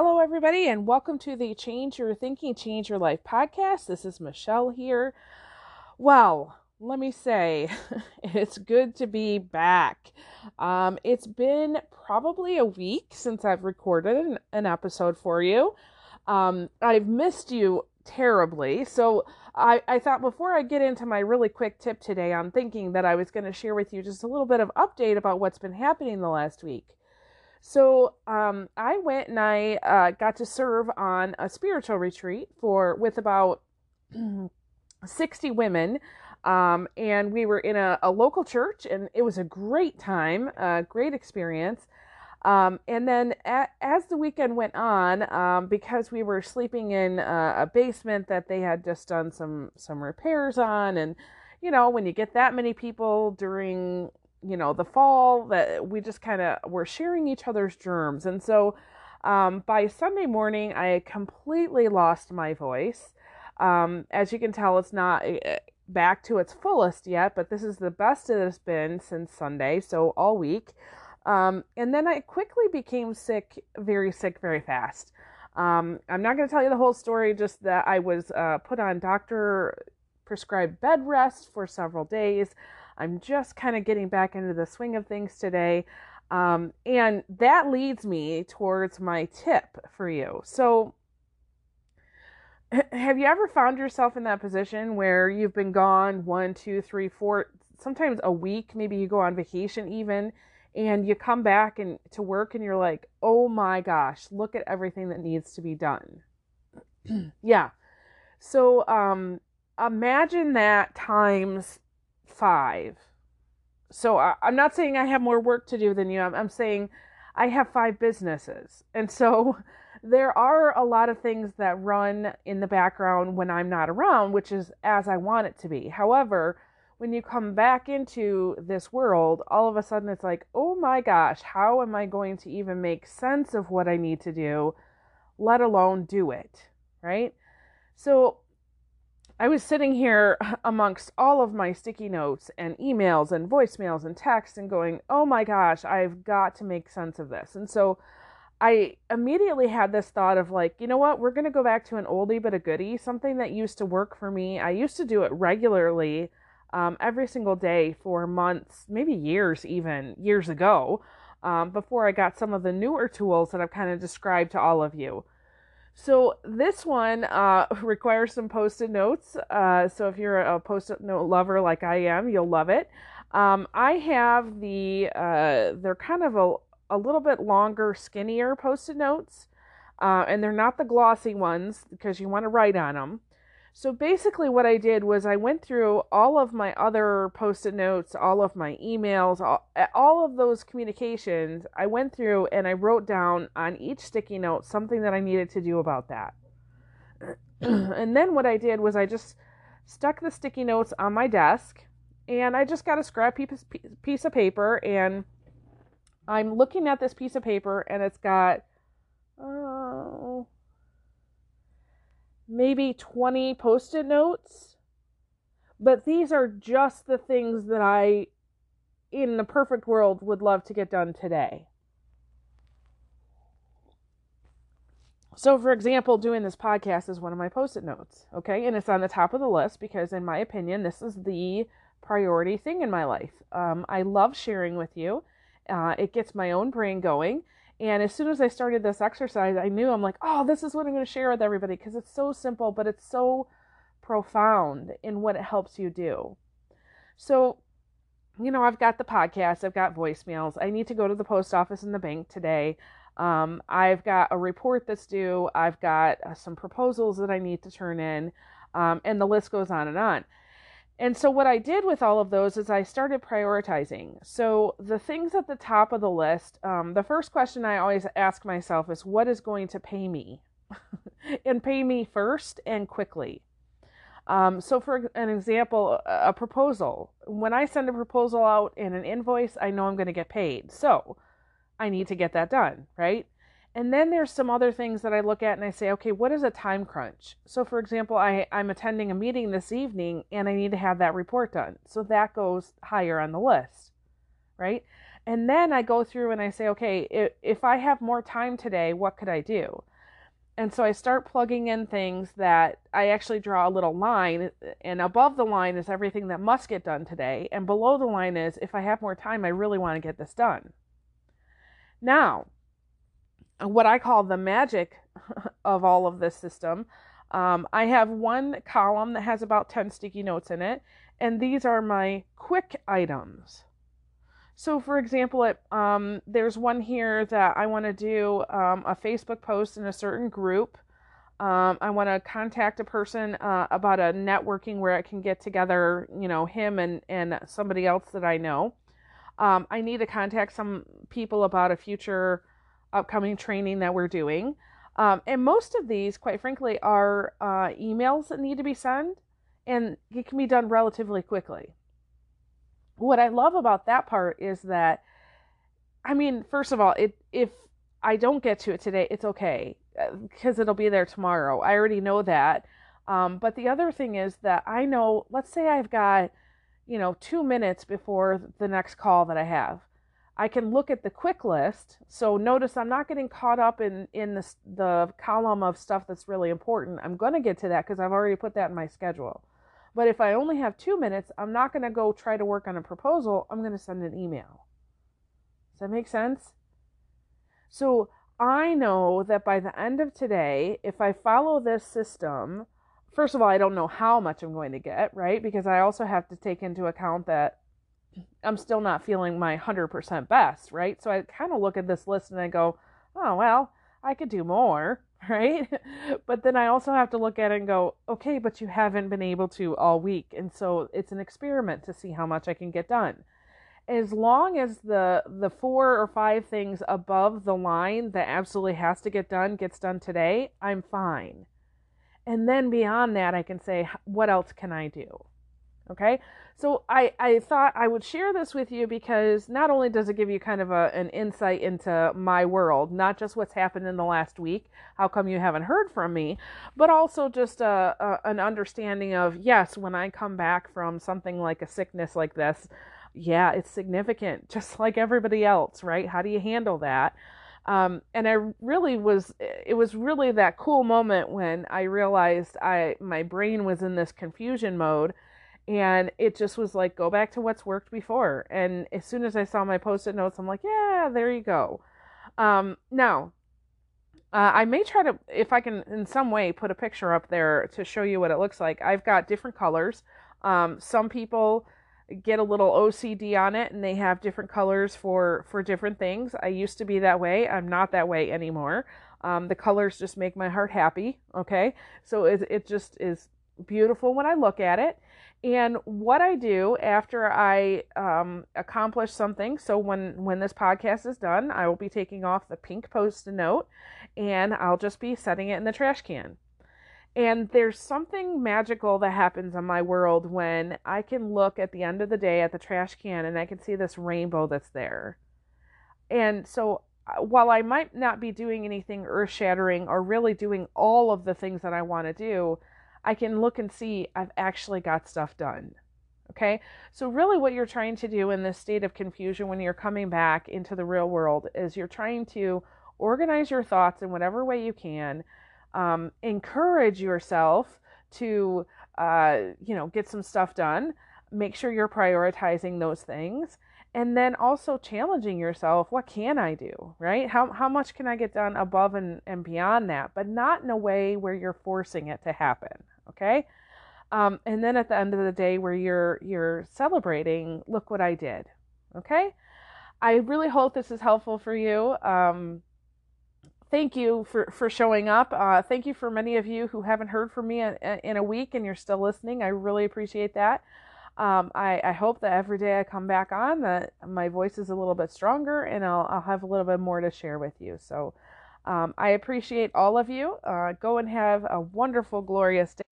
Hello, everybody, and welcome to the Change Your Thinking, Change Your Life podcast. This is Michelle here. Well, let me say, it's good to be back. Um, it's been probably a week since I've recorded an, an episode for you. Um, I've missed you terribly. So I, I thought before I get into my really quick tip today on thinking that I was going to share with you just a little bit of update about what's been happening the last week. So um, I went and I uh, got to serve on a spiritual retreat for with about 60 women. Um, and we were in a, a, local church, and it was a great time, a great experience. Um, and then as the weekend went on, um, because we were sleeping in a, a, basement that they had just done some some repairs on, and you know when you get that many people during you know the fall that we just kind of were sharing each other's germs. And so um, by sunday morning i completely lost my voice. Um, as you can tell it's not eh, back to its fullest yet but this is the best it has been since sunday so all week. Um, and then i quickly became sick very sick very fast. Um, i'm not going to tell you the whole story just that i was uh, put on doctor prescribed bed rest for several days I'm just kind of getting back into the swing of things today. Um, and that leads me towards my tip for you. So, have you ever found yourself in that position where you've been gone one, two, three, four, sometimes a week, maybe you go on vacation even, and you come back and to work and you're like, oh my gosh, look at everything that needs to be done. yeah. So um, imagine that times five. So I, am not saying I have more work to do than you. I'm, I'm saying I have five businesses. And so there are a lot of things that run in the background when I'm not around, which is as I want it to be. However, when you come back into this world, all of a sudden it's like, oh my gosh, how am I going to even make sense of what I need to do, let alone do it? Right? So I was sitting here amongst all of my sticky notes and emails and voicemails and texts and going, oh my gosh, I've got to make sense of this. And so I immediately had this thought of like, you know what, we're going to go back to an oldie but a goodie, something that used to work for me. I used to do it regularly um, every single day for months, maybe years, even years ago, um, before I got some of the newer tools that I've kind of described to all of you. So this one uh, requires some post-it notes. Uh, so if you're a post-it note lover like I am, you'll love it. Um, I have the uh, they're kind of a a little bit longer, skinnier post-it notes, uh, and they're not the glossy ones because you want to write on them. So basically, what I did was I went through all of my other post it notes, all of my emails, all, all of those communications. I went through and I wrote down on each sticky note something that I needed to do about that. and then what I did was I just stuck the sticky notes on my desk and I just got a scrap piece, of paper and I'm looking at this piece of paper and it's got, oh, maybe 20 post it notes. But these are just the things that I, in the perfect world, would love to get done today. So, for example, doing this podcast is one of my post it notes, okay? And it's on the top of the list because, in my opinion, this is the priority thing in my life. Um, I love sharing with you, uh, it gets my own brain going. And as soon as I started this exercise, I knew I'm like, oh, this is what I'm going to share with everybody because it's so simple, but it's so profound in what it helps you do. So, you know, I've got the podcast, I've got voicemails. I need to go to the post office and the bank today. Um, I've got a report that's due. I've got uh, some proposals that I need to turn in. Um, and the list goes on and on. And so, what I did with all of those is I started prioritizing. So, the things at the top of the list, um, the first question I always ask myself is what is going to pay me? and pay me first and quickly. Um, so, for an example, a proposal. When I send a proposal out in an invoice, I know I'm going to get paid. So, I need to get that done, right? And then there's some other things that I look at and I say, okay, what is a time crunch? So, for example, I, I'm attending a meeting this evening and I need to have that report done. So that goes higher on the list, right? And then I go through and I say, okay, if, if I have more time today, what could I do? and so I start plugging in things that I actually draw a little line, and above the line is everything that must get done today, and below the line is if I have more time, I really want to get this done. Now, what I call the magic of all of this system, um, I have one column that has about 10 sticky notes in it, and these are my quick items. So, for example, it, um, there's one here that I want to do um, a Facebook post in a certain group. Um, I want to contact a person uh, about a networking where I can get together, you know, him and, and somebody else that I know. Um, I need to contact some people about a future upcoming training that we're doing. Um, and most of these, quite frankly, are uh, emails that need to be sent, and it can be done relatively quickly what I love about that part is that, I mean, first of all, it if I don't get to it today, it's okay because uh, it'll be there tomorrow. I already know that. Um, but the other thing is that I know, let's say I've got, you know, two minutes before the next call that I have. I can look at the quick list. So notice I'm not getting caught up in in the the column of stuff that's really important. I'm going to get to that because I've already put that in my schedule. But if I only have two minutes, I'm not going to go try to work on a proposal. I'm going to send an email. Does that make sense? So I know that by the end of today, if I follow this system, first of all, I don't know how much I'm going to get, right? Because I also have to take into account that I'm still not feeling my 100% best, right? So I kind of look at this list and I go, oh, well, I could do more. right? but then I also have to look at it and go, okay, but you haven't been able to all week. And so it's an experiment to see how much I can get done. As long as the the four or five things above the line that absolutely has to get done gets done today, I'm fine. And then beyond that, I can say, what else can I do? Okay. So I, I thought I would share this with you because not only does it give you kind of a, an insight into my world, not just what's happened in the last week, how come you haven't heard from me, but also just a, a, an understanding of, yes, when I come back from something like a sickness like this, yeah, it's significant, just like everybody else, right? How do you handle that? Um, and I really was, it was really that cool moment when I realized I, my brain was in this confusion mode and it just was like go back to what's worked before. And as soon as i saw my post-it notes i'm like yeah there you go. Um, now uh, i may try to if i can in some way put a picture up there to show you what it looks like. I've got different colors. Um, some people get a little ocd on it and they have different colors for for different things. I used to be that way. I'm not that way anymore. Um, the colors just make my heart happy okay? So it, it just is beautiful when i look at it and what I do after I um, accomplish something, so when when this podcast is done, I will be taking off the pink post-it note, and I'll just be setting it in the trash can. And there's something magical that happens in my world when I can look at the end of the day at the trash can and I can see this rainbow that's there. And so uh, while I might not be doing anything earth shattering or really doing all of the things that I want to do, I can look and see I've actually got stuff done. Okay, so really, what you're trying to do in this state of confusion when you're coming back into the real world is you're trying to organize your thoughts in whatever way you can, um, encourage yourself to, uh, you know, get some stuff done, make sure you're prioritizing those things, and then also challenging yourself what can i do right? How, how much can i get done above and, and beyond that but not in a way where you're forcing it to happen okay? Um, and then at the end of the day where you're you're celebrating look what i did okay? I really hope this is helpful for you. Um, thank you for for showing up. Uh, thank you for many of you who haven't heard from me in, in a week and you're still listening. I really appreciate that um, I, I hope that every day I come back on that my voice is a little bit stronger and I'll, I'll have a little bit more to share with you. So um, I appreciate all of you. Uh, go and have a wonderful, glorious day.